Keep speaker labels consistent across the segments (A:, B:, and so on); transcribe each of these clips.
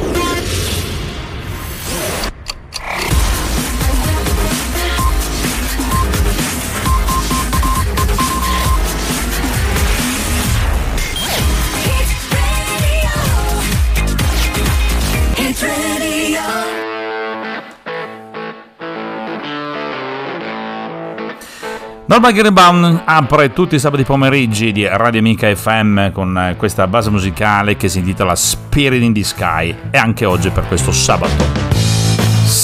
A: Bye. Norma Greenbaum apre tutti i sabati pomeriggi di Radio Amica FM con questa base musicale che si intitola Spirit in the Sky e anche oggi per questo sabato.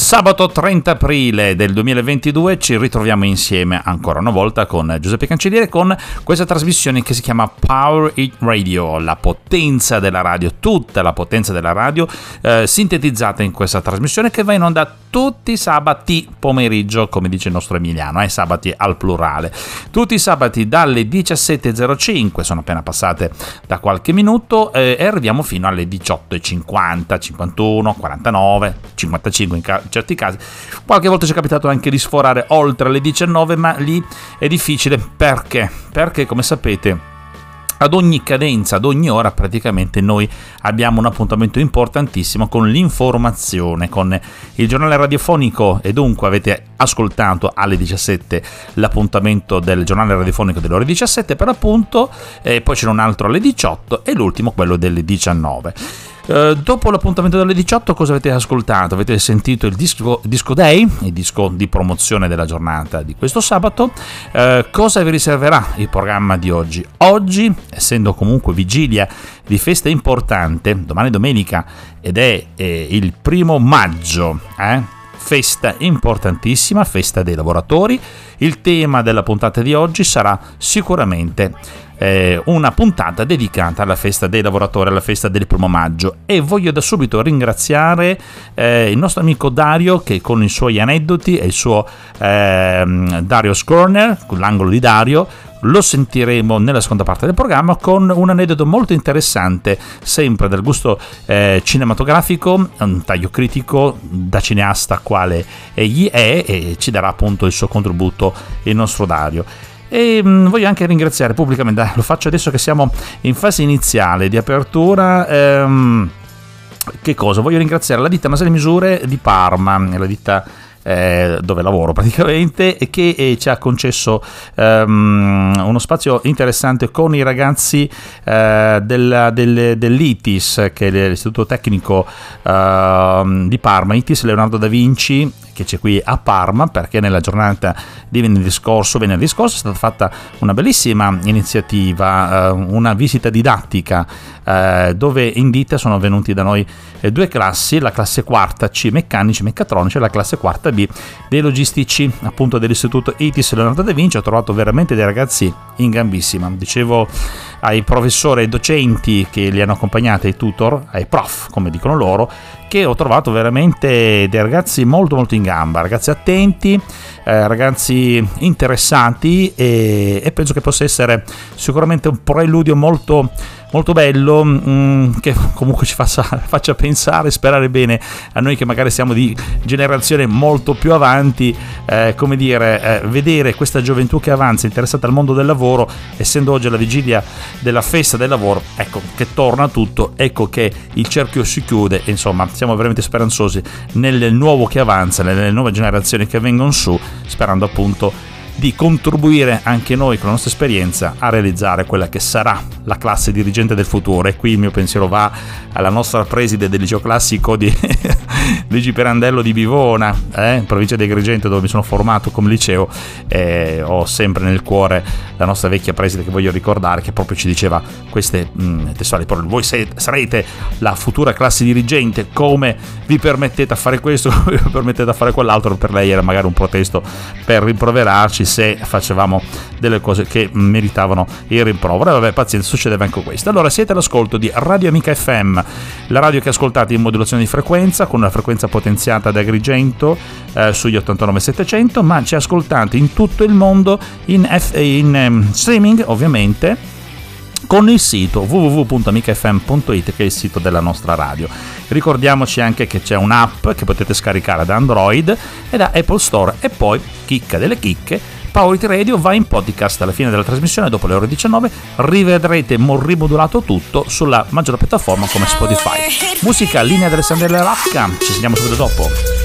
A: Sabato 30 aprile del 2022 ci ritroviamo insieme ancora una volta con Giuseppe Cancelliere con questa trasmissione che si chiama Power It Radio, la potenza della radio, tutta la potenza della radio eh, sintetizzata in questa trasmissione che va in onda tutti i sabati pomeriggio, come dice il nostro Emiliano, eh, sabati al plurale. Tutti i sabati dalle 17.05, sono appena passate da qualche minuto eh, e arriviamo fino alle 18.50, 51, 49, 55 in caso certi casi. Qualche volta ci è capitato anche di sforare oltre le 19, ma lì è difficile perché? Perché come sapete ad ogni cadenza, ad ogni ora praticamente noi abbiamo un appuntamento importantissimo con l'informazione, con il giornale radiofonico e dunque avete ascoltato alle 17 l'appuntamento del giornale radiofonico delle ore 17 per appunto, e poi c'è un altro alle 18 e l'ultimo quello delle 19. Eh, dopo l'appuntamento delle 18 cosa avete ascoltato? Avete sentito il disco, disco Day, il disco di promozione della giornata di questo sabato. Uh, cosa vi riserverà il programma di oggi? Oggi, essendo comunque vigilia di festa importante, domani domenica ed è eh, il primo maggio, eh? Festa importantissima, festa dei lavoratori. Il tema della puntata di oggi sarà sicuramente eh, una puntata dedicata alla festa dei lavoratori, alla festa del primo maggio e voglio da subito ringraziare eh, il nostro amico Dario che con i suoi aneddoti e il suo eh, Dario Scorner, con l'angolo di Dario, lo sentiremo nella seconda parte del programma con un aneddoto molto interessante, sempre del gusto eh, cinematografico, un taglio critico da cineasta quale egli è e ci darà appunto il suo contributo il nostro Dario. E mh, mm, voglio anche ringraziare pubblicamente, lo faccio adesso che siamo in fase iniziale di apertura. Ehm, che cosa? Voglio ringraziare la ditta Masale Misure di Parma, la ditta eh, dove lavoro praticamente, e che eh, ci ha concesso um, uno spazio interessante con i ragazzi eh, del, del, dell'ITIS, che è l'Istituto Tecnico uh, di Parma, ITIS Leonardo da Vinci, che c'è qui a Parma, perché nella giornata di venerdì scorso, venerdì scorso è stata fatta una bellissima iniziativa, uh, una visita didattica eh, dove in ditta sono venuti da noi eh, due classi, la classe quarta C meccanici meccatronici e la classe quarta B dei logistici appunto dell'istituto ITIS Leonardo da Vinci. Ho trovato veramente dei ragazzi in gambissima. Dicevo ai professori e docenti che li hanno accompagnati, ai tutor, ai prof, come dicono loro, che ho trovato veramente dei ragazzi molto molto in gamba, ragazzi attenti, eh, ragazzi interessati e, e penso che possa essere sicuramente un preludio molto molto bello mm, che comunque ci faccia, faccia, pensare, sperare bene a noi che magari siamo di generazione molto più avanti, eh, come dire, eh, vedere questa gioventù che avanza, interessata al mondo del lavoro, essendo oggi la vigilia della festa del lavoro, ecco che torna tutto, ecco che il cerchio si chiude, insomma siamo veramente speranzosi nel nuovo che avanza, nelle nuove generazioni che vengono su, sperando appunto di contribuire anche noi con la nostra esperienza a realizzare quella che sarà la classe dirigente del futuro. E qui il mio pensiero va alla nostra preside del liceo classico di Luigi Perandello di Bivona, eh, in provincia di Agrigento, dove mi sono formato come liceo. Eh, ho sempre nel cuore la nostra vecchia preside che voglio ricordare, che proprio ci diceva queste mh, mm, testuali parole: voi sarete la futura classe dirigente, come vi permettete a fare questo, come vi permettete a fare quell'altro? Per lei era magari un protesto per rimproverarci se facevamo delle cose che meritavano il rimprovero. E vabbè, pazienza, succedeva anche questo. Allora, siete all'ascolto di Radio Amica FM, la radio che ascoltate in modulazione di frequenza, con una frequenza potenziata da Agrigento eh, sugli 89700, ma ci ascoltate in tutto il mondo in, F- in um, streaming, ovviamente con il sito www.amicafm.it che è il sito della nostra radio. Ricordiamoci anche che c'è un'app che potete scaricare da Android e da Apple Store e poi chicca delle chicche Power It Radio va in podcast alla fine della trasmissione, dopo le ore 19, rivedrete rimodulato tutto sulla maggiore piattaforma come Spotify. Musica linea dell'Alessandria della Racca, ci sentiamo subito dopo.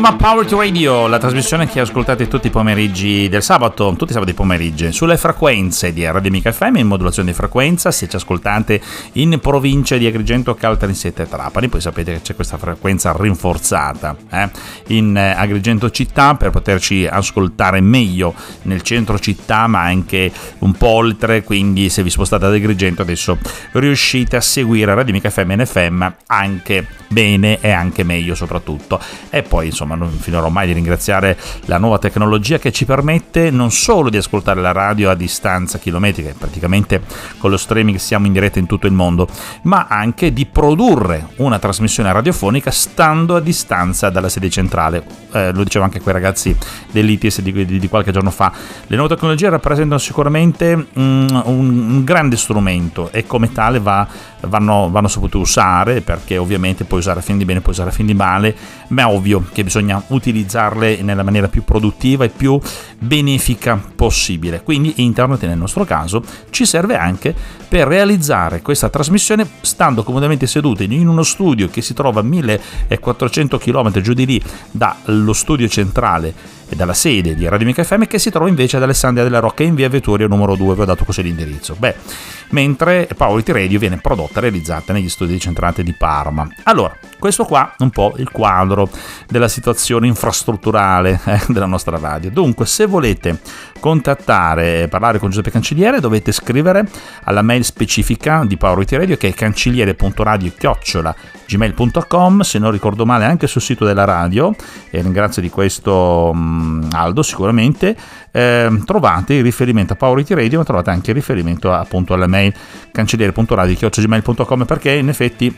A: Chiama Power to Radio, la trasmissione che ascoltate tutti i pomeriggi del sabato, tutti i sabati pomeriggi, sulle frequenze di Radio Mica FM in modulazione di frequenza, se ci ascoltate in provincia di Agrigento, Caltanissetta e Trapani, poi sapete che c'è questa frequenza rinforzata eh, in eh, Agrigento città per poterci ascoltare meglio nel centro città ma anche un po' oltre, quindi se vi spostate ad Agrigento adesso riuscite a seguire Radio Mica FM e NFM anche bene e anche meglio soprattutto. E poi insomma non finirò mai di ringraziare la nuova tecnologia che ci permette non solo di ascoltare la radio a distanza chilometrica, praticamente con lo streaming siamo in diretta in tutto il mondo, ma anche di produrre una trasmissione radiofonica stando a distanza dalla sede centrale. Eh, lo dicevo anche quei ragazzi dell'ITIS di, di, di, qualche giorno fa. Le nuove tecnologie rappresentano sicuramente mm, un, un, grande strumento e come tale va, vanno, vanno sapute usare perché ovviamente puoi usare a fin di bene, puoi usare a fin di male, ma è ovvio che bisogna utilizzarle nella maniera più produttiva e più benefica possibile. Quindi internet nel nostro caso ci serve anche per realizzare questa trasmissione stando comodamente seduti in uno studio che si trova a 1400 km giù di lì dallo studio centrale e dalla sede di Radio Mica FM che si trova invece ad Alessandria della Rocca in via Vettoria numero 2, vi ho dato così l'indirizzo. Beh, mentre Power Radio viene prodotta e realizzata negli studi centrati di Parma. Allora, questo qua è un po' il quadro della situazione infrastrutturale eh, della nostra radio. Dunque, se volete contattare e parlare con Giuseppe Cancelliere dovete scrivere alla mail specifica di Power Radio che è cancelliere.radio-gmail.com se non ricordo male anche sul sito della radio e ringrazio di questo um, Aldo sicuramente. Eh, trovate il riferimento a Power Radio ma trovate anche il riferimento appunto alla mail cancelliere.radio-gmail.com perché in effetti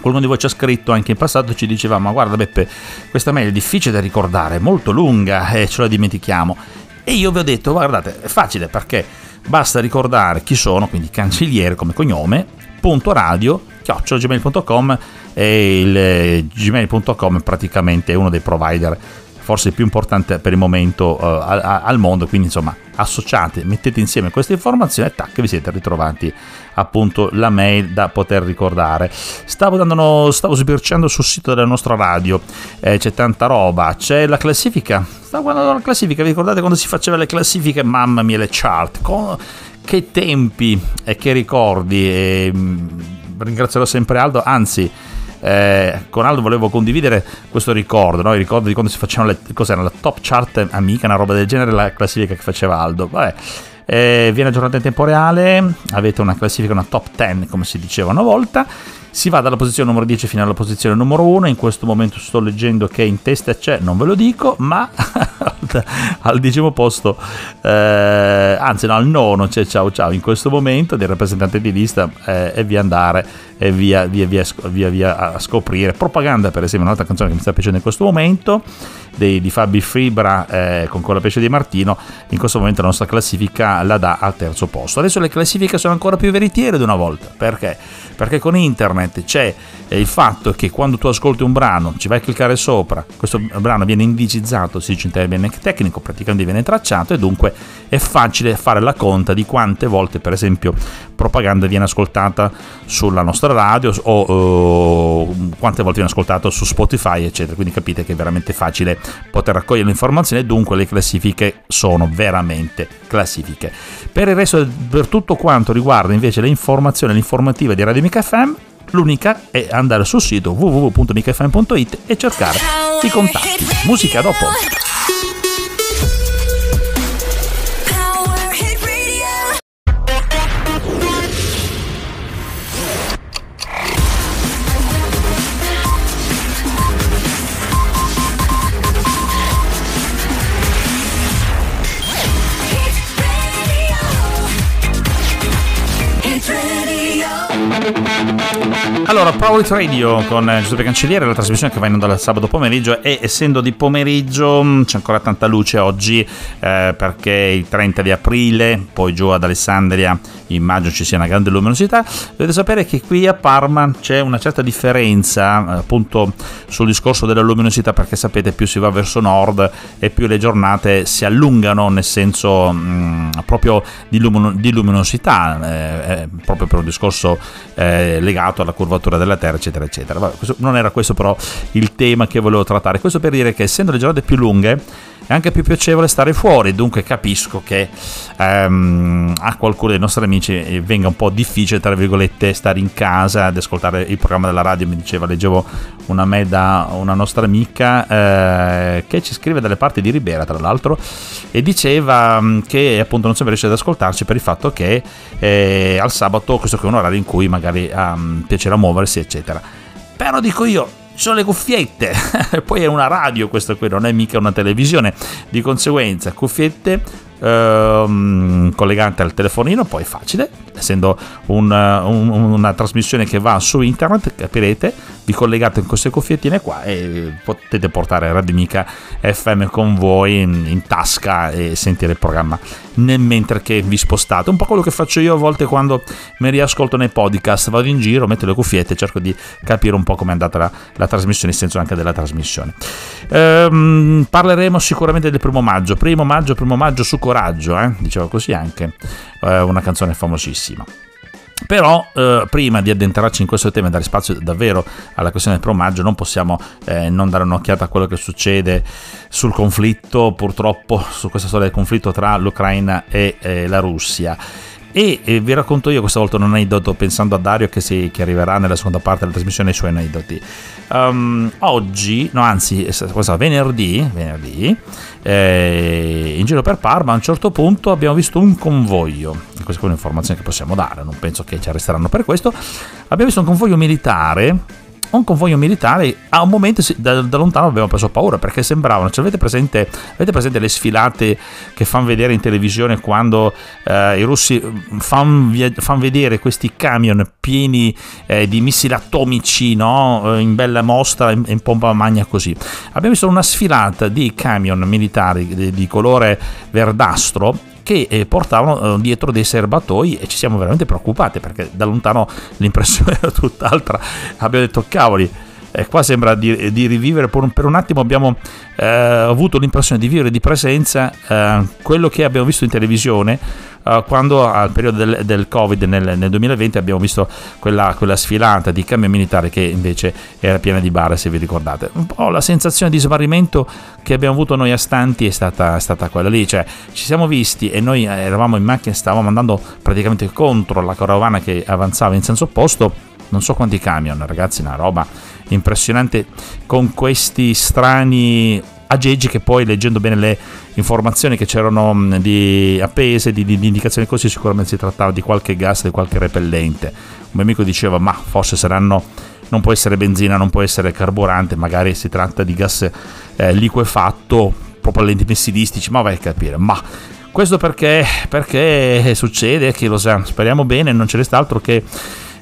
A: qualcuno di voi ci ha scritto anche in passato ci diceva ma guarda Beppe questa mail è difficile da ricordare, molto lunga e ce la dimentichiamo. E io vi ho detto guardate è facile perché basta ricordare chi sono, quindi cancelliere come cognome, punto radio, chiocciolagmail.com e il eh, gmail.com praticamente è uno dei provider forse più importante per il momento uh, al mondo, quindi insomma associate, mettete insieme queste informazioni e tac, vi siete ritrovati appunto la mail da poter ricordare. Stavo, dando, stavo sbirciando sul sito della nostra radio, eh, c'è tanta roba, c'è la classifica, stavo guardando la classifica, vi ricordate quando si faceva le classifiche, mamma mia le chart, con, che tempi e che ricordi, e, mh, ringrazierò sempre Aldo, anzi eh, con Aldo volevo condividere questo ricordo, no? il ricordo di quando si facevano le cos'era la top chart amica, una roba del genere, la classifica che faceva Aldo. Vabbè. Eh, viene aggiornata in tempo reale, avete una classifica, una top 10 come si diceva una volta si va dalla posizione numero 10 fino alla posizione numero 1. In questo momento sto leggendo che in testa c'è, non ve lo dico, ma al decimo posto, eh, anzi no, al nono c'è ciao ciao. In questo momento del rappresentante di lista eh, e via andare e via via, via, via, via a scoprire. Propaganda, per esempio, un'altra canzone che mi sta piacendo in questo momento dei, di Fabi Fibra eh, con Cola Pesce di Martino, in questo momento la nostra classifica la dà al terzo posto. Adesso le classifiche sono ancora più veritiere di una volta, perché? Perché con internet c'è eh, il fatto che quando tu ascolti un brano ci vai a cliccare sopra, questo brano viene indicizzato, si dice in termine tecnico, praticamente viene tracciato e dunque è facile fare la conta di quante volte per esempio propaganda viene ascoltata sulla nostra radio o uh, quante volte viene ascoltato su Spotify eccetera, quindi capite che è veramente facile poter raccogliere informazioni e dunque le classifiche sono veramente classifiche. Per il resto, per tutto quanto riguarda invece le informazioni, l'informativa di Radio Mica FM, l'unica è andare sul sito www.micafm.it e cercare i contatti. Musica dopo. Allora, Power Radio con Giuseppe Cancelliere, la trasmissione che va in onda il sabato pomeriggio e essendo di pomeriggio mm, c'è ancora tanta luce oggi eh, perché il 30 di aprile, poi giù ad Alessandria immagino ci sia una grande luminosità. Dovete sapere che qui a Parma c'è una certa differenza eh, appunto sul discorso della luminosità perché sapete più si va verso nord e più le giornate si allungano nel senso mh, mm, proprio di, lumino- di luminosità, eh, eh, proprio per un discorso eh, legato alla curvatura della Terra eccetera eccetera. Vabbè, questo, non era questo però il tema che volevo trattare, questo per dire che essendo le giornate più lunghe è anche più piacevole stare fuori, dunque capisco che ehm, a qualcuno dei nostri amici eh, venga un po' difficile, tra virgolette, stare in casa ad ascoltare il programma della radio, mi diceva, leggevo una mail da una nostra amica eh, che ci scrive dalle parti di Ribera, tra l'altro, e diceva mm, che appunto non sempre riesce ad ascoltarci per il fatto che eh, al sabato questo qui è un orario in cui magari um, piacerà muoversi, eccetera. Però dico io, sono le cuffiette, poi è una radio questo qui, non è mica una televisione, di conseguenza cuffiette ehm, collegate al telefonino, poi facile, essendo un, un, una trasmissione che va su internet, capirete, vi collegate in queste cuffiettine qua e potete portare Radio Mica FM con voi in, in, tasca e sentire il programma nel mentre che vi spostate. Un po' quello che faccio io a volte quando mi riascolto nei podcast, vado in giro, metto le cuffiette e cerco di capire un po' come è andata la, la trasmissione, il senso anche della trasmissione. Ehm, parleremo sicuramente del primo maggio, primo maggio, primo maggio su coraggio, eh? diceva così anche eh, una canzone famosissima. Però eh, prima di addentrarci in questo tema e dare spazio davvero alla questione del promaggio non possiamo eh, non dare un'occhiata a quello che succede sul conflitto, purtroppo su questa storia del conflitto tra l'Ucraina e eh, la Russia. E, e, vi racconto io questa volta un aneddoto pensando a Dario che, si, che arriverà nella seconda parte della trasmissione i suoi aneddoti. Um, oggi, no anzi, cosa, venerdì, venerdì eh, in giro per Parma a un certo punto abbiamo visto un convoglio, questa è un'informazione che possiamo dare, non penso che ci arresteranno per questo, abbiamo visto un convoglio militare un convoglio militare a un momento da, da, lontano abbiamo preso paura perché sembravano, cioè avete, presente, avete presente le sfilate che fanno vedere in televisione quando eh, i russi fanno fan vedere questi camion pieni eh, di missili atomici no? in bella mostra, in, in, pompa magna così. Abbiamo visto una sfilata di camion militari di, di colore verdastro che eh, portavano eh, dietro dei serbatoi e ci siamo veramente preoccupati perché da lontano l'impressione era tutt'altra. Abbiamo detto cavoli. Eh, qua sembra di, di rivivere per un, per un, attimo abbiamo eh, avuto l'impressione di vivere di presenza eh, quello che abbiamo visto in televisione uh, quando al periodo del, del Covid nel, nel, 2020 abbiamo visto quella, quella, sfilata di cambio militare che invece era piena di bare, se vi ricordate. Un po' la sensazione di smarrimento che abbiamo avuto noi a stanti è stata, stata quella lì, cioè ci siamo visti e noi eravamo in macchina stavamo andando praticamente contro la carovana che avanzava in senso opposto non so quanti camion, ragazzi, una roba impressionante con questi strani aggeggi che poi leggendo bene le informazioni che c'erano di appese, di, di, di, indicazioni così, sicuramente si trattava di qualche gas, di qualche repellente. Un mio amico diceva, ma forse saranno, non può essere benzina, non può essere carburante, magari si tratta di gas eh, liquefatto, propellenti missilistici, ma vai a capire. Ma questo perché, perché succede, chi lo sa, speriamo bene, non ci resta altro che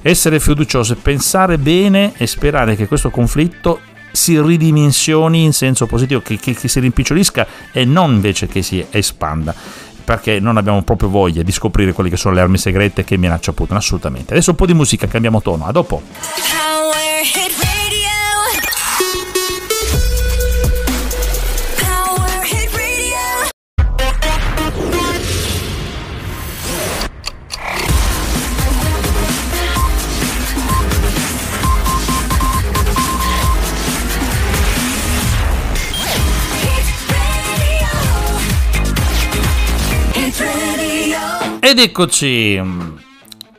A: essere fiduciosi, pensare bene e sperare che questo conflitto si ridimensioni in senso positivo, che, che, che si rimpicciolisca e non invece che si espanda perché non abbiamo proprio voglia di scoprire quelle che sono le armi segrete che minaccia Putin, assolutamente. Adesso un po' di musica, cambiamo tono, a dopo. Ed eccoci.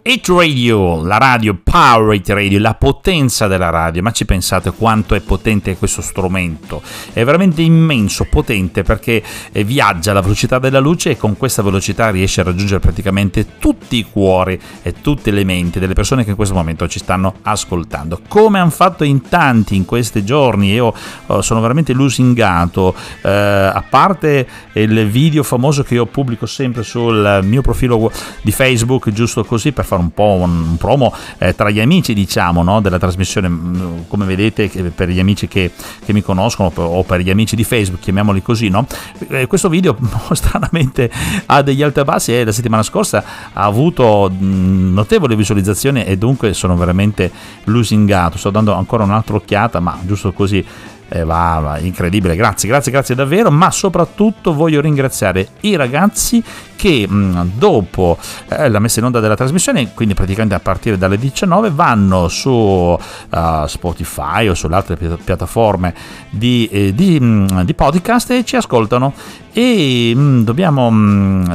A: Hit Radio, la radio, Power Hit Radio, la potenza della radio, ma ci pensate quanto è potente questo strumento? È veramente immenso, potente perché eh, viaggia alla velocità della luce e con questa velocità riesce a raggiungere praticamente tutti i cuori e tutte le menti delle persone che in questo momento ci stanno ascoltando. Come hanno fatto in tanti in questi giorni, io oh, sono veramente lusingato, eh, a parte il video famoso che io pubblico sempre sul mio profilo di Facebook, giusto così per far fare un po' un, un promo eh, tra gli amici, diciamo, no, della trasmissione. Mm, come vedete, per gli amici che, che, mi conoscono o per gli amici di Facebook, chiamiamoli così, no? Eh, questo video stranamente ha degli alti e bassi e la settimana scorsa ha avuto mm, notevole visualizzazione e dunque sono veramente lusingato. Sto dando ancora un'altra occhiata, ma giusto così eh, va, va, incredibile, grazie, grazie, grazie davvero, ma soprattutto voglio ringraziare i ragazzi che mh, dopo eh, la messa in onda della trasmissione, quindi praticamente a partire dalle 19, vanno su uh, Spotify o sulle altre pi- piattaforme di, eh, di, mh, di, podcast e ci ascoltano. E mh, dobbiamo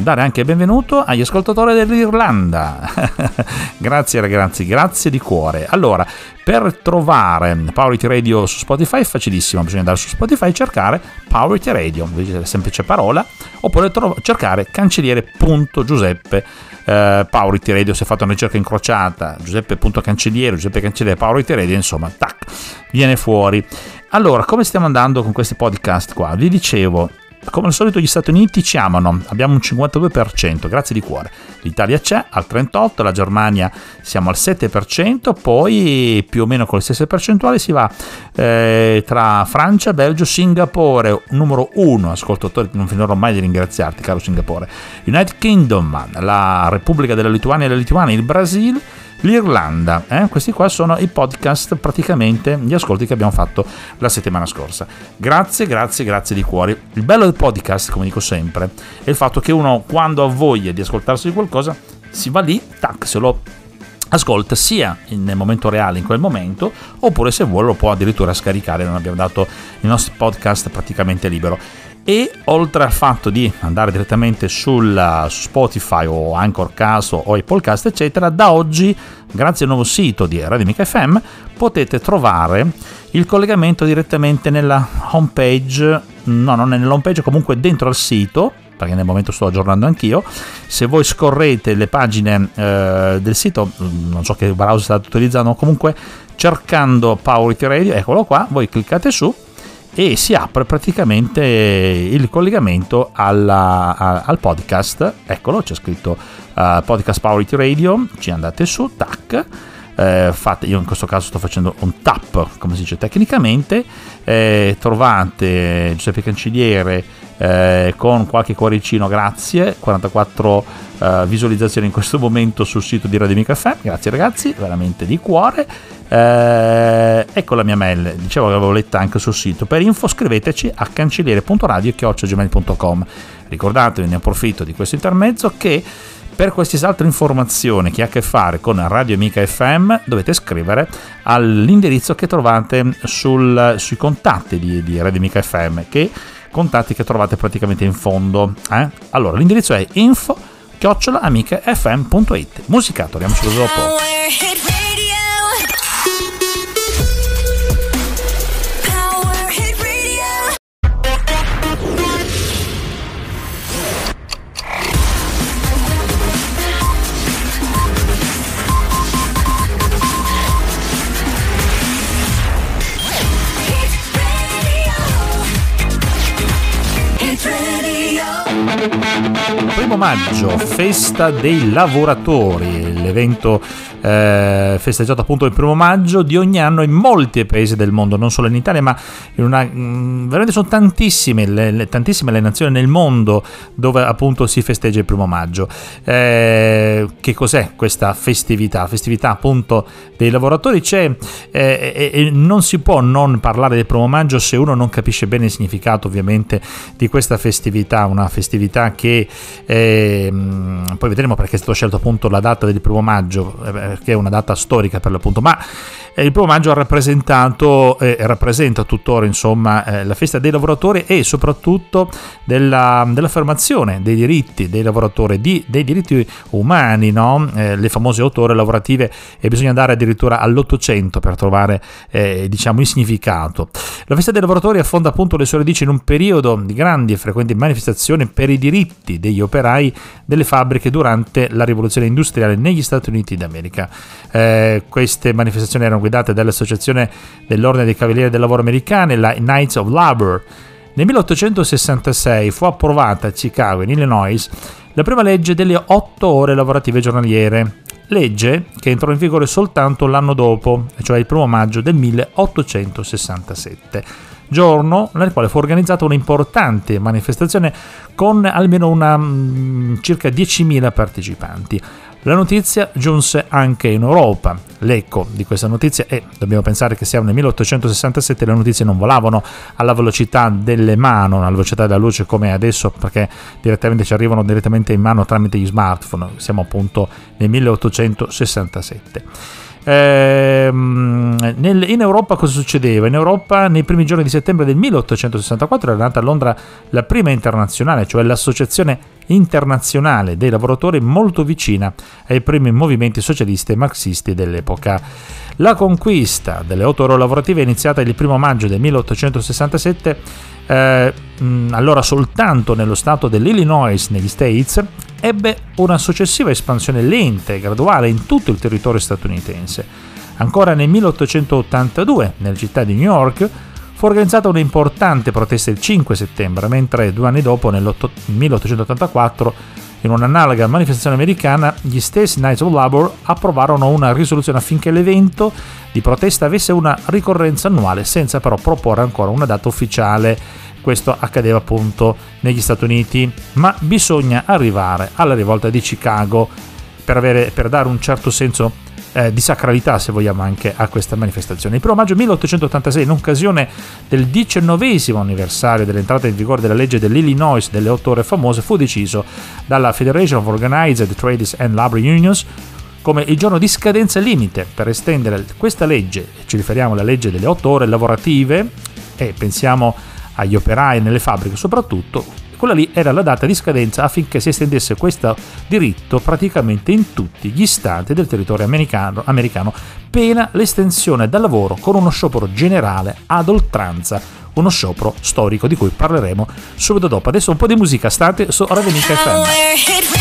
A: dare anche il benvenuto agli ascoltatori dell'Irlanda. grazie ragazzi, grazie di cuore. Allora, per trovare Powerity Radio su Spotify è facilissimo, bisogna andare su Spotify e cercare Powerity Radio, semplice parola, oppure tro- cercare cancelliere.giuseppe eh, Powerity Radio, se fate una ricerca incrociata, Giuseppe.cancelliere, Giuseppe Cancelliere, Powerity Radio, insomma, tac, viene fuori. Allora, come stiamo andando con questi podcast qua? Vi dicevo, come al solito gli Stati Uniti ci amano, abbiamo un 52%, grazie di cuore. L'Italia c'è al 38%, la Germania siamo al 7%, poi più o meno con le stesse percentuali si va eh, tra Francia, Belgio, Singapore, numero 1, ascoltatori, non finirò mai di ringraziarti caro Singapore, United Kingdom, la Repubblica della Lituania e la Lituania, il Brasile, l'Irlanda. Eh? Questi qua sono i podcast, praticamente gli ascolti che abbiamo fatto la settimana scorsa. Grazie, grazie, grazie di cuore. Il bello del podcast, come dico sempre, è il fatto che uno quando ha voglia di ascoltarsi qualcosa si va lì, tac, se lo ascolta sia nel momento reale in quel momento oppure se vuole lo può addirittura scaricare non abbiamo dato i nostri podcast praticamente libero e oltre al fatto di andare direttamente sul, su Spotify o Anchorcast o Applecast eccetera da oggi grazie al nuovo sito di Radio FM potete trovare il collegamento direttamente nella homepage. No non è nella homepage comunque dentro al sito perché nel momento sto aggiornando anch'io. Se voi scorrete le pagine eh, del sito non so che browser state utilizzando comunque cercando Powerity Radio eccolo qua voi cliccate su e si apre praticamente il collegamento alla, al podcast. Eccolo, c'è scritto uh, Podcast Powerity Radio, ci andate su, tac. Eh, fate, io in questo caso sto facendo un tap, come si dice tecnicamente, eh, trovate Giuseppe Cancelliere eh, con qualche cuoricino, grazie, 44 eh, visualizzazioni in questo momento sul sito di Radio Caffè, grazie ragazzi, veramente di cuore. Eh, ecco la mia mail, dicevo che l'avevo letta anche sul sito. Per info scriveteci a cancelliere.radio.gmail.com. Ricordatevi, ne approfitto di questo intermezzo, che per qualsiasi altra informazione che ha a che fare con Radio Amica FM dovete scrivere all'indirizzo che trovate sul, sui contatti di, di Radio Amica FM, che contatti che trovate praticamente in fondo. Eh? Allora, l'indirizzo è info chiocciolaamicafm.it. Musicato, andiamo subito dopo. Primo maggio, festa dei lavoratori, l'evento eh, festeggiato appunto il primo maggio di ogni anno in molti paesi del mondo, non solo in Italia, ma in una, mh, mm, veramente sono tantissime le, le, tantissime le nazioni nel mondo dove appunto si festeggia il primo maggio. Eh, che cos'è questa festività? Festività appunto dei lavoratori c'è eh, e non si può non parlare del primo maggio se uno non capisce bene il significato ovviamente di questa festività, una festività che ehm, poi vedremo perché è stato scelto appunto la data del primo maggio eh, che è una data storica per l'appunto, ma eh, il primo maggio ha rappresentato e eh, rappresenta tuttora insomma eh, la festa dei lavoratori e soprattutto della, dell'affermazione dei diritti dei lavoratori, di, dei diritti umani, no? eh, le famose otto ore lavorative e bisogna andare addirittura all'Ottocento per trovare eh, diciamo il significato. La festa dei lavoratori affonda appunto le sue radici in un periodo di grandi e frequenti manifestazioni per i diritti degli operai delle fabbriche durante la rivoluzione industriale negli Stati Uniti d'America. Eh, queste manifestazioni erano guidate dall'Associazione dell'Ordine dei Cavalieri del Lavoro Americane, la Knights of Labor. Nel 1866 fu approvata a Chicago, in Illinois, la prima legge delle 8 ore lavorative giornaliere, legge che entrò in vigore soltanto l'anno dopo, cioè il 1 maggio del 1867 giorno nel quale fu organizzata un'importante manifestazione con almeno una, mm, circa 10.000 partecipanti. La notizia giunse anche in Europa. L'eco di questa notizia è, dobbiamo pensare che siamo nel 1867, le notizie non volavano alla velocità delle mani, alla velocità della luce come adesso, perché direttamente ci arrivano direttamente in mano tramite gli smartphone. Siamo appunto nel 1867. Ehm, nel, in Europa cosa succedeva? In Europa nei primi giorni di settembre del 1864 era nata a Londra la prima internazionale, cioè l'associazione internazionale dei lavoratori molto vicina ai primi movimenti socialisti e marxisti dell'epoca. La conquista delle otto ore lavorative è iniziata il 1 maggio del 1867, eh, allora soltanto nello stato dell'Illinois negli States, ebbe una successiva espansione lenta e graduale in tutto il territorio statunitense. Ancora nel 1882, nella città di New York, fu organizzata un'importante protesta il 5 settembre, mentre due anni dopo, nel 1884, in un'analoga manifestazione americana, gli stessi Knights of Labor approvarono una risoluzione affinché l'evento di protesta avesse una ricorrenza annuale senza però proporre ancora una data ufficiale. Questo accadeva appunto negli Stati Uniti, ma bisogna arrivare alla rivolta di Chicago per, avere, per dare un certo senso eh, di sacralità, se vogliamo, anche a questa manifestazione. Il 1 maggio 1886, in occasione del diciannovesimo anniversario dell'entrata in vigore della legge dell'Illinois delle otto ore famose, fu deciso dalla Federation of Organized Trades and Labor Unions come il giorno di scadenza limite per estendere questa legge, ci riferiamo alla legge delle otto ore lavorative, e pensiamo agli operai nelle fabbriche soprattutto, quella lì era la data di scadenza affinché si estendesse questo diritto praticamente in tutti gli stati del territorio americano, americano pena l'estensione dal lavoro con uno sciopero generale ad oltranza uno sciopero storico di cui parleremo subito dopo. Adesso un po' di musica, state su Ravenica FM.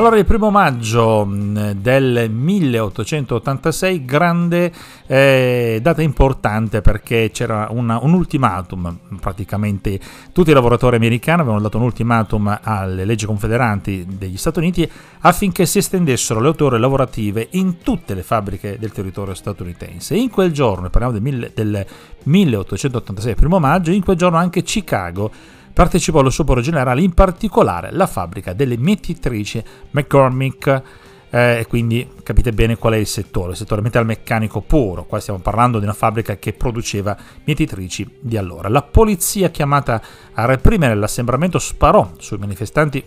A: Allora, il primo maggio mm, del 1886, grande eh, data importante perché c'era una, un ultimatum, praticamente tutti i lavoratori americani avevano dato un ultimatum alle leggi confederanti degli Stati Uniti affinché si estendessero le otto ore lavorative in tutte le fabbriche del territorio statunitense. In quel giorno, parliamo del, del 1886, primo maggio, in quel giorno anche Chicago partecipò allo sciopero generale, in particolare la fabbrica delle mietitrici McCormick. Eh, quindi capite bene qual è il settore, il settore metalmeccanico puro. Qua stiamo parlando di una fabbrica che produceva mietitrici di allora. La polizia, chiamata a reprimere l'assembramento, sparò sui manifestanti,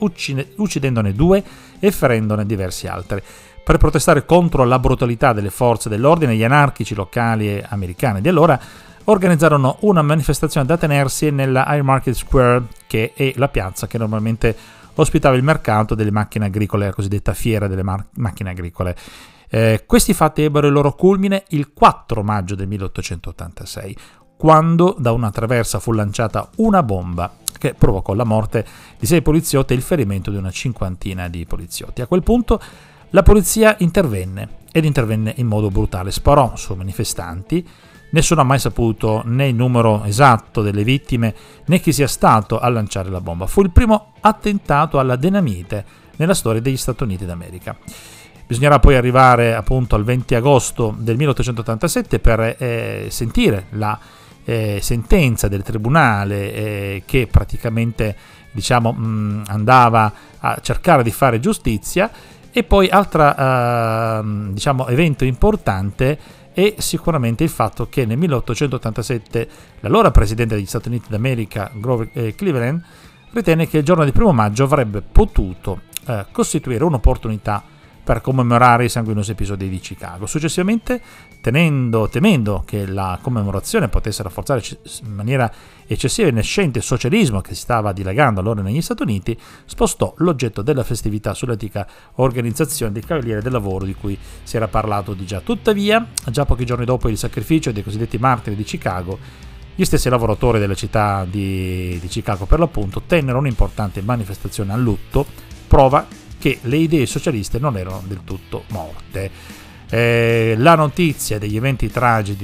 A: uccidendone due e ferendone diversi altri. Per protestare contro la brutalità delle forze dell'ordine, gli anarchici locali e americani di allora organizzarono una manifestazione da tenersi nella High Market Square, che è la piazza che normalmente ospitava il mercato delle macchine agricole, la cosiddetta fiera delle mar- macchine agricole. Eh, questi fatti ebbero il loro culmine il 4 maggio del 1886, quando da una traversa fu lanciata una bomba che provocò la morte di sei poliziotti e il ferimento di una cinquantina di poliziotti. A quel punto la polizia intervenne ed intervenne in modo brutale, sparò su manifestanti, Nessuno ha mai saputo né il numero esatto delle vittime né chi sia stato a lanciare la bomba. Fu il primo attentato alla dinamite nella storia degli Stati Uniti d'America. Bisognerà poi arrivare appunto al 20 agosto del 1887 per eh, sentire la eh, sentenza del tribunale eh, che praticamente diciamo, mh, andava a cercare di fare giustizia e poi altro eh, diciamo, evento importante e sicuramente il fatto che nel 1887 l'allora presidente degli Stati Uniti d'America, Grover eh, Cleveland, ritenne che il giorno del primo maggio avrebbe potuto eh, costituire un'opportunità per commemorare i sanguinosi episodi di Chicago. Successivamente, tenendo, temendo che la commemorazione potesse rafforzare in maniera eccessiva il nascente socialismo che si stava dilagando allora negli Stati Uniti, spostò l'oggetto della festività sull'antica organizzazione dei Cavalieri del Lavoro di cui si era parlato di già. Tuttavia, già pochi giorni dopo il sacrificio dei cosiddetti martiri di Chicago, gli stessi lavoratori della città di, di Chicago, per l'appunto, tennero un'importante manifestazione a lutto, prova che le idee socialiste non erano del tutto morte. Eh, la notizia degli eventi tragici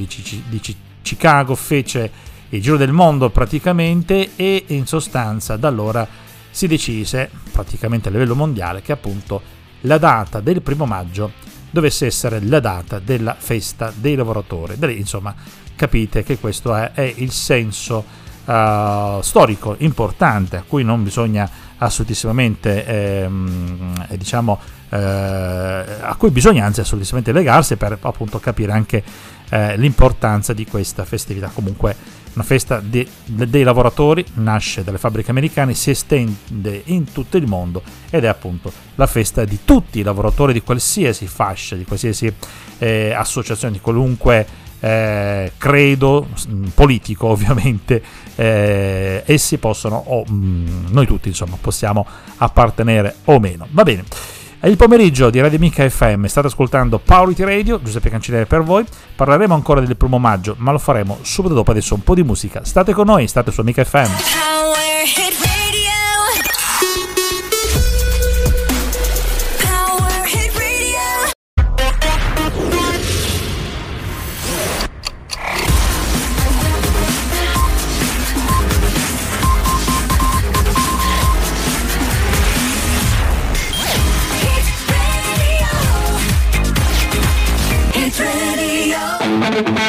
A: di, di Chicago fece il giro del mondo praticamente e in sostanza da allora si decise praticamente a livello mondiale che appunto la data del primo maggio dovesse essere la data della festa dei lavoratori. Insomma, capite che questo è, è il senso uh, storico importante a cui non bisogna assolutissimamente ehm, diciamo eh, a cui bisogna anzi assolutissimamente legarsi per appunto capire anche eh, l'importanza di questa festività. Comunque una festa de, de, dei lavoratori nasce dalle fabbriche americane si estende in tutto il mondo ed è appunto la festa di tutti i lavoratori di qualsiasi fascia di qualsiasi eh, associazione di qualunque eh, credo politico ovviamente eh, essi possono o mh, noi tutti insomma possiamo appartenere o meno va bene il pomeriggio di Radio Mica FM state ascoltando Paoliti Radio, Giuseppe Cancelliere per voi. Parleremo ancora del primo maggio, ma lo faremo subito dopo adesso un po' di musica. State con noi, state su Mica FM.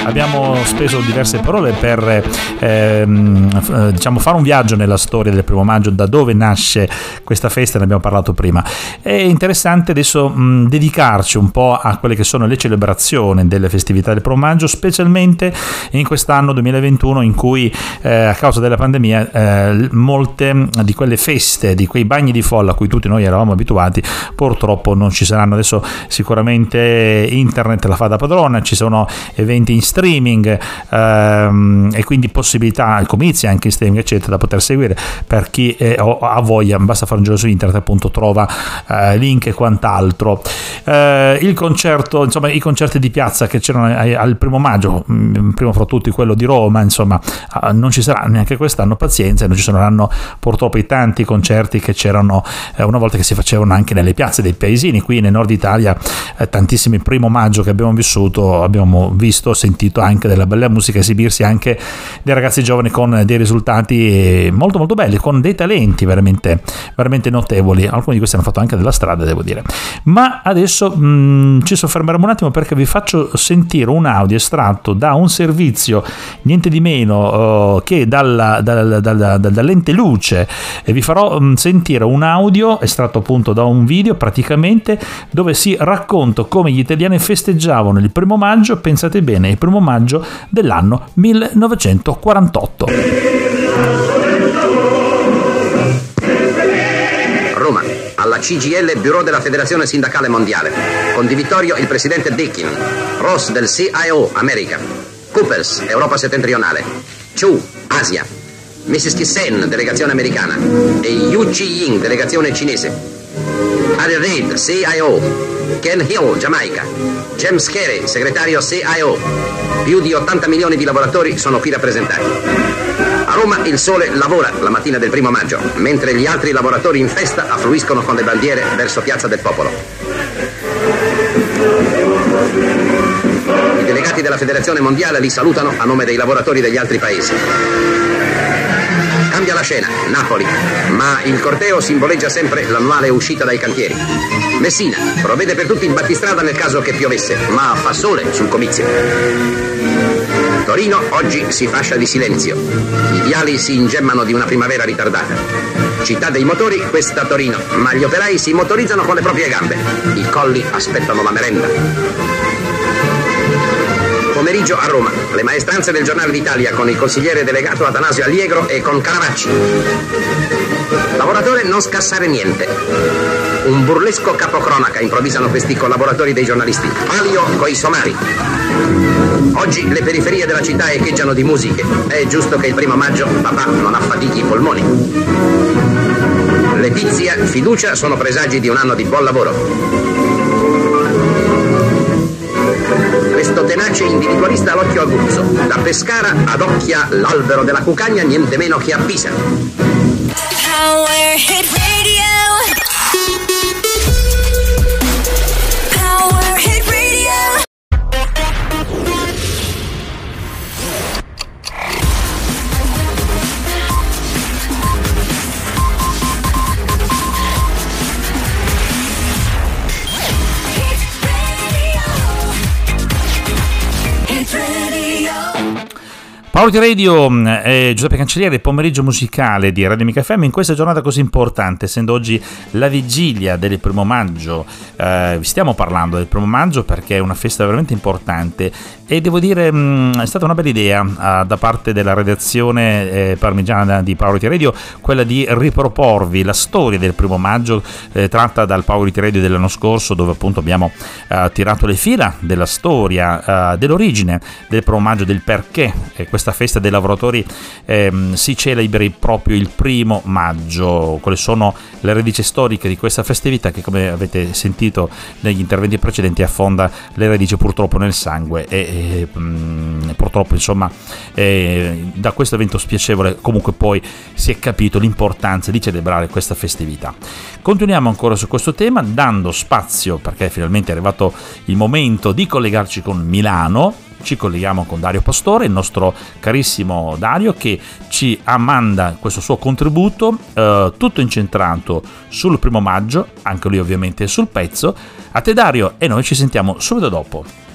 A: Abbiamo speso diverse parole per ehm, eh, diciamo, fare un viaggio nella storia del primo maggio, da dove nasce questa festa, ne abbiamo parlato prima. È interessante adesso mh, dedicarci un po' a quelle che sono le celebrazioni delle festività del primo maggio, specialmente in quest'anno 2021 in cui eh, a causa della pandemia eh, molte di quelle feste, di quei bagni di folla a cui tutti noi eravamo abituati, purtroppo non ci saranno. Adesso sicuramente internet la fa da padrona, ci sono eventi in streaming ehm, e quindi possibilità, comizi anche in streaming eccetera da poter seguire per chi è, ha voglia, basta fare un giro su internet appunto trova eh, link e quant'altro. Eh, il concerto, insomma i concerti di piazza che c'erano al primo maggio, mm, primo fra tutti quello di Roma, insomma eh, non ci sarà neanche quest'anno, pazienza, non ci saranno purtroppo i tanti concerti che c'erano eh, una volta che si facevano anche nelle piazze dei paesini, qui nel nord Italia eh, tantissimi primo maggio che abbiamo vissuto, abbiamo visto, sentito sentito anche della bella musica esibirsi anche dei ragazzi giovani con dei risultati molto molto belli, con dei talenti veramente, veramente notevoli. Alcuni di questi hanno fatto anche della strada, devo dire. Ma adesso mh, mm, ci soffermeremo un attimo perché vi faccio sentire un audio estratto da un servizio niente di meno uh, che dalla, dalla, dalla, dall'ente luce e vi farò mh, mm, sentire un audio estratto appunto da un video praticamente dove si racconta come gli italiani festeggiavano il primo maggio, pensate bene, il primo maggio dell'anno 1948.
B: Roma, alla CGL Bureau della Federazione Sindacale Mondiale. Con Di Vittorio il presidente Dickin, Ross del CIO America, Coopers Europa Settentrionale, Chu Asia, Mrs. Kissen delegazione americana e Yu Chi-ying delegazione cinese. Harry Reid, CIO, Ken Hill, Giamaica. James Carey, segretario CIO. Più di 80 milioni di lavoratori sono qui rappresentati. A Roma il sole lavora la mattina del primo maggio, mentre gli altri lavoratori in festa affluiscono con le bandiere verso Piazza del Popolo. I delegati della Federazione Mondiale li salutano a nome dei lavoratori degli altri paesi. Cambia la scena, Napoli, ma il corteo simboleggia sempre l'annuale uscita dai cantieri. Messina provvede per tutti il battistrada nel caso che piovesse, ma fa sole sul comizio. Torino oggi si fascia di silenzio. I viali si ingemmano di una primavera ritardata. Città dei motori, questa Torino, ma gli operai si motorizzano con le proprie gambe. I colli aspettano la merenda pomeriggio a Roma. Le maestranze del Giornale d'Italia con il consigliere delegato Atanasio Alliegro e con Caravacci. Lavoratore, non scassare niente. Un burlesco capocronaca, improvvisano questi collaboratori dei giornalisti. Palio coi somari. Oggi le periferie della città echeggiano di musiche. È giusto che il primo maggio papà non affatichi i polmoni. Letizia, fiducia sono presagi di un anno di buon lavoro. Questo tenace individualista all'occhio aguzzo. Da Pescara adocchia l'albero della cucagna niente meno che a Pisa. Power Hit Radio.
A: Paolo di Radio mm, e Giuseppe Cancelliere, pomeriggio musicale di Radio Mica FM in questa giornata così importante, essendo oggi la vigilia del primo maggio. Eh, stiamo parlando del primo maggio perché è una festa veramente importante e devo dire mh, mm, è stata una bella idea uh, da parte della redazione eh, parmigiana di Paolo di Radio quella di riproporvi la storia del primo maggio eh, tratta dal Paolo di Radio dell'anno scorso dove appunto abbiamo uh, tirato le fila della storia, uh, dell'origine del primo maggio, del perché questa festa dei lavoratori ehm, si celebri proprio il primo maggio. Quali sono le radici storiche di questa festività che come avete sentito negli interventi precedenti affonda le radici purtroppo nel sangue e, mm, purtroppo insomma eh, da questo evento spiacevole comunque poi si è capito l'importanza di celebrare questa festività. Continuiamo ancora su questo tema dando spazio perché finalmente è arrivato il momento di collegarci con Milano ci colleghiamo con Dario Pastore, il nostro carissimo Dario che ci ammanda questo suo contributo eh, tutto incentrato sul primo maggio, anche lui ovviamente sul pezzo. A te Dario e noi ci sentiamo subito dopo.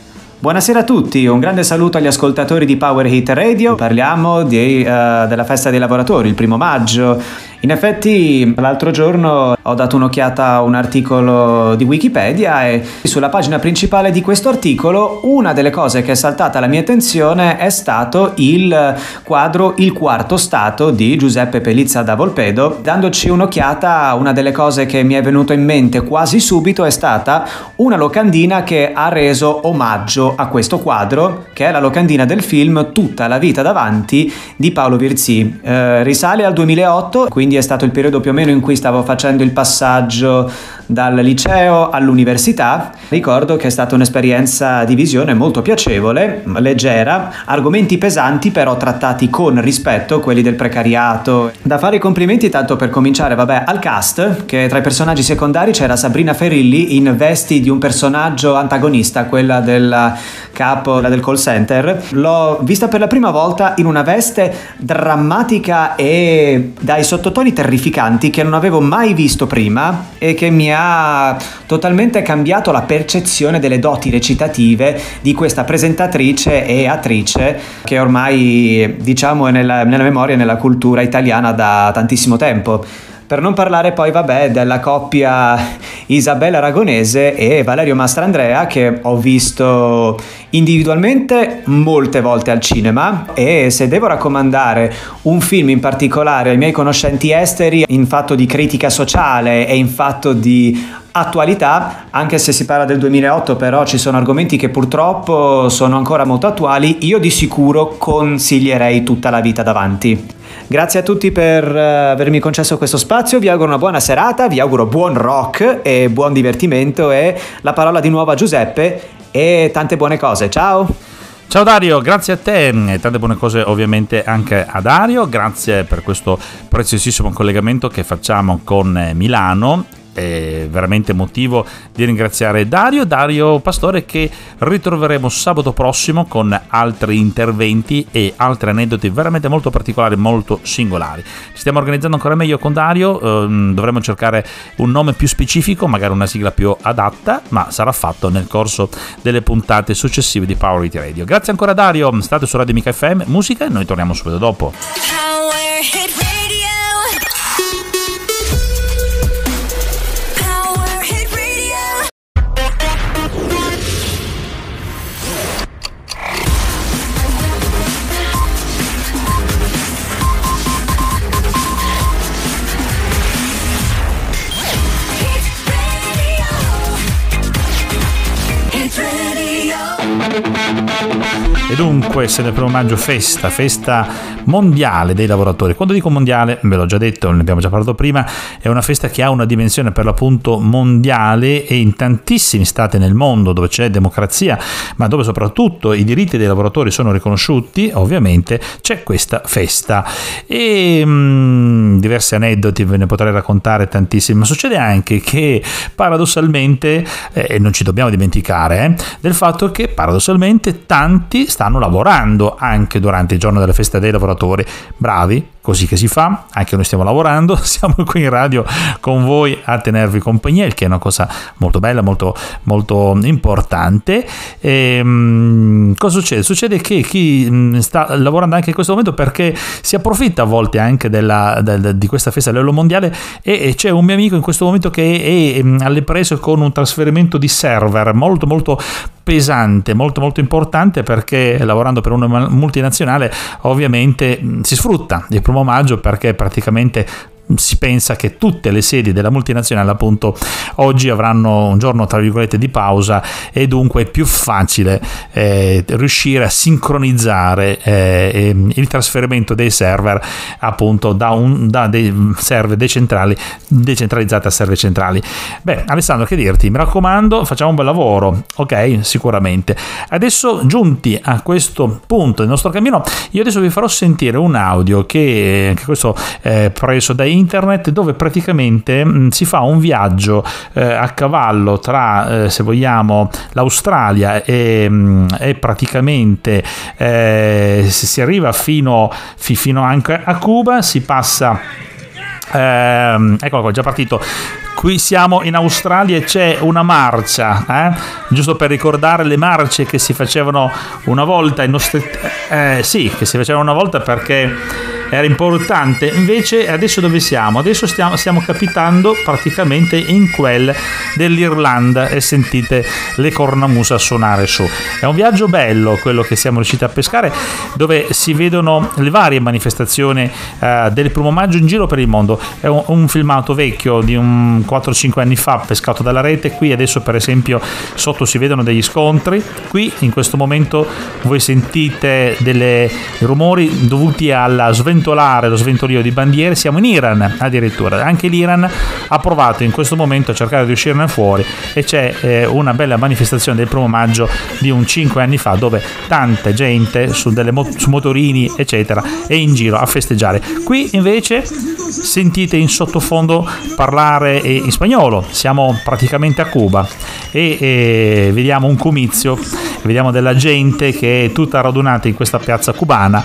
C: Buonasera a tutti, un grande saluto agli ascoltatori di Power Hit Radio. Parliamo di, uh, della festa dei lavoratori, il primo maggio in effetti l'altro giorno ho dato un'occhiata a un articolo di Wikipedia e sulla pagina principale di questo articolo una delle cose che è saltata alla mia attenzione è stato il quadro Il quarto stato di Giuseppe Pelizza da Volpedo. Dandoci un'occhiata, una delle cose che mi è venuto in mente quasi subito è stata una locandina che ha reso omaggio a questo quadro, che è la locandina del film Tutta la vita davanti di Paolo Virzì. Eh, risale al 2008, quindi quindi è stato il periodo più o meno in cui stavo facendo il passaggio dal liceo all'università. Ricordo che è stata un'esperienza di visione molto piacevole, leggera, argomenti pesanti però trattati con rispetto, quelli del precariato. Da fare i complimenti tanto per cominciare, vabbè, al cast, che tra i personaggi secondari c'era Sabrina Ferilli in vesti di un personaggio antagonista, quella del capo del call center. L'ho vista per la prima volta in una veste drammatica e dai sottotoni terrificanti che non avevo mai visto prima e che mi ha totalmente cambiato la percezione delle doti recitative di questa presentatrice e attrice che ormai diciamo è nella, nella memoria e nella cultura italiana da tantissimo tempo. Per non parlare poi, vabbè, della coppia Isabella Aragonese e Valerio Mastrandrea che ho visto individualmente molte volte al cinema e se devo raccomandare un film in particolare ai miei conoscenti esteri in fatto di critica sociale e in fatto di attualità, anche se si parla del 2008, però ci sono argomenti che purtroppo sono ancora molto attuali, io di sicuro consiglierei tutta la vita davanti. Grazie a tutti per uh, avermi concesso questo spazio, vi auguro una buona serata, vi auguro buon rock e buon divertimento e la parola di nuovo a Giuseppe e tante buone cose. Ciao!
A: Ciao Dario, grazie a te e tante buone cose ovviamente anche a Dario, grazie per questo preziosissimo collegamento che facciamo con Milano è veramente motivo di ringraziare Dario, Dario Pastore che ritroveremo sabato prossimo con altri interventi e altri aneddoti veramente molto particolari, molto singolari. Ci stiamo organizzando ancora meglio con Dario, ehm, dovremo cercare un nome più specifico, magari una sigla più adatta, ma sarà fatto nel corso delle puntate successive di Power It Radio. Grazie ancora Dario, state su Radio Mica FM, musica e noi torniamo subito dopo. E dunque, se nel primo maggio festa, festa mondiale dei lavoratori. Quando dico mondiale, ve l'ho già detto, ne abbiamo già parlato prima, è una festa che ha una dimensione per l'appunto mondiale e in tantissimi stati nel mondo dove c'è democrazia, ma dove soprattutto i diritti dei lavoratori sono riconosciuti, ovviamente c'è questa festa. E mh, mm, diversi aneddoti ve ne potrei raccontare tantissimi, ma succede anche che paradossalmente, eh, e non ci dobbiamo dimenticare, eh, del fatto che paradossalmente tanti stanno lavorando anche durante il giorno della festa dei lavoratori. Bravi, così che si fa, anche noi stiamo lavorando, siamo qui in radio con voi a tenervi compagnia, il che è una cosa molto bella, molto, molto importante. E, um, cosa succede? Succede che chi mm, sta lavorando anche in questo momento perché si approfitta a volte anche della, del, di questa festa dell'Elo Mondiale e, e, c'è un mio amico in questo momento che è, è mm, alle prese con un trasferimento di server molto molto pesante, molto molto importante perché lavorando per una multinazionale ovviamente si sfrutta il primo maggio perché praticamente si pensa che tutte le sedi della multinazionale appunto oggi avranno un giorno tra virgolette di pausa e dunque è più facile eh, riuscire a sincronizzare eh, il trasferimento dei server appunto da, un, da dei server decentrali, decentralizzati a server centrali. Beh Alessandro che dirti? Mi raccomando facciamo un bel lavoro ok? Sicuramente. Adesso giunti a questo punto del nostro cammino io adesso vi farò sentire un audio che, che questo è preso da internet dove praticamente mh, si fa un viaggio eh, a cavallo tra, eh, se vogliamo, l'Australia e, mh, e praticamente eh, si arriva fino, fino anche a Cuba, si passa... Eh, eccolo qua, già partito qui siamo in Australia e c'è una marcia, eh? giusto per ricordare le marce che si facevano una volta, nostri... eh, sì, che si facevano una volta perché era importante. Invece adesso dove siamo? Adesso stiamo, stiamo capitando praticamente in quel dell'Irlanda e sentite le cornamusa suonare su. È un viaggio bello quello che siamo riusciti a pescare dove si vedono le varie manifestazioni eh, del primo maggio in giro per il mondo. È un, un filmato vecchio di un 4-5 anni fa pescato dalla rete. Qui adesso per esempio sotto si vedono degli scontri. Qui in questo momento voi sentite dei rumori dovuti alla sventolare lo sventolio di bandiere, siamo in Iran addirittura. Anche l'Iran ha provato in questo momento a cercare di uscirne fuori e c'è eh, una bella manifestazione del primo maggio di un 5 anni fa dove tanta gente su, mo- su motorini eccetera è in giro a festeggiare. Qui invece sentite in sottofondo parlare in spagnolo, siamo praticamente a Cuba e, e vediamo un comizio, vediamo della gente che è tutta radunata in questa piazza cubana.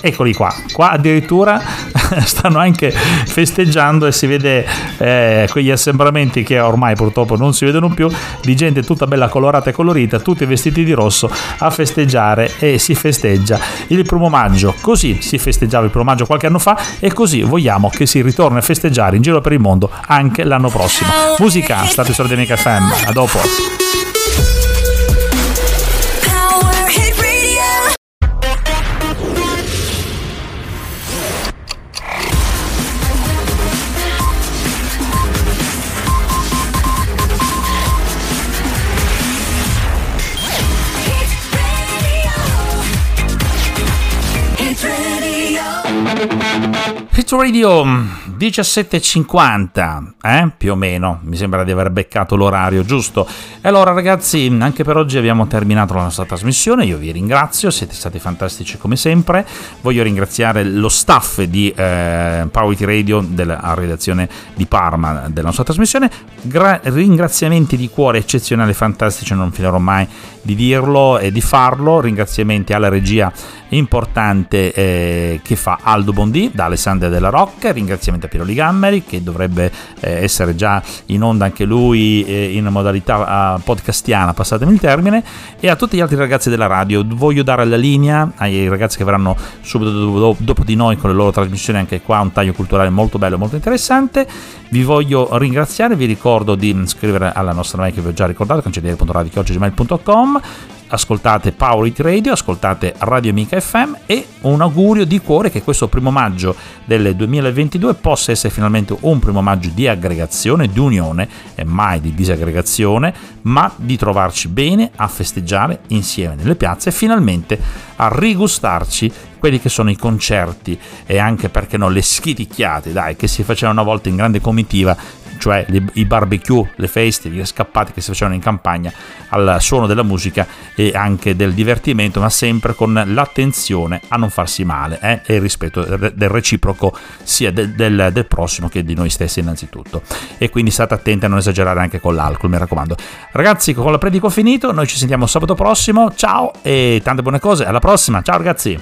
A: Eccoli qua, qua addirittura stanno anche festeggiando e si vede eh, quegli assembramenti che ormai purtroppo non si vedono più di gente tutta bella colorata e colorita, tutti vestiti di rosso a festeggiare e si festeggia il primo maggio. Così si festeggiava il primo maggio qualche anno fa e così vogliamo che si ritorni a festeggiare in giro per il mondo anche l'anno prossimo. Musica, state su Radio Mica FM. A dopo. Hit Radio 17.50, eh? più o meno, mi sembra di aver beccato l'orario giusto. E allora ragazzi, anche per oggi abbiamo terminato la nostra trasmissione, io vi ringrazio, siete stati fantastici come sempre. Voglio ringraziare lo staff di eh, Power Radio della redazione di Parma della nostra trasmissione. Gra- ringraziamenti di cuore eccezionali, fantastici, non finirò mai di dirlo e di farlo. Ringraziamenti alla regia importante eh, che fa Aldo Bondi da Alessandria della Rocca. Ringraziamenti a Piero Ligammeri che dovrebbe eh, essere già in onda anche lui eh, in modalità uh, podcastiana, passatemi il termine. E a tutti gli altri ragazzi della radio voglio dare la linea ai ragazzi che verranno subito dopo, dopo di noi con le loro trasmissioni. Anche qua un taglio culturale molto bello e molto interessante. Vi voglio ringraziare, vi ricordo di iscrivervi alla nostra mail che vi ho già ricordato, cancelliere.radiochioggi.gmail.com ascoltate Power It Radio, ascoltate Radio Amica FM e un augurio di cuore che questo primo maggio del 2022 possa essere finalmente un primo maggio di aggregazione, di unione e mai di disaggregazione, ma di trovarci bene a festeggiare insieme nelle piazze e finalmente a rigustarci quelli che sono i concerti. E anche perché no le schiticchiate dai che si facevano una volta in grande comitiva cioè i barbecue, le feste, le scappate che si facevano in campagna al suono della musica e anche del divertimento, ma sempre con l'attenzione a non farsi male eh? e il rispetto del reciproco sia del, del, del, prossimo che di noi stessi innanzitutto. E quindi state attenti a non esagerare anche con l'alcol, mi raccomando. Ragazzi, con la predico finito, noi ci sentiamo sabato prossimo, ciao e tante buone cose, alla prossima, ciao ragazzi!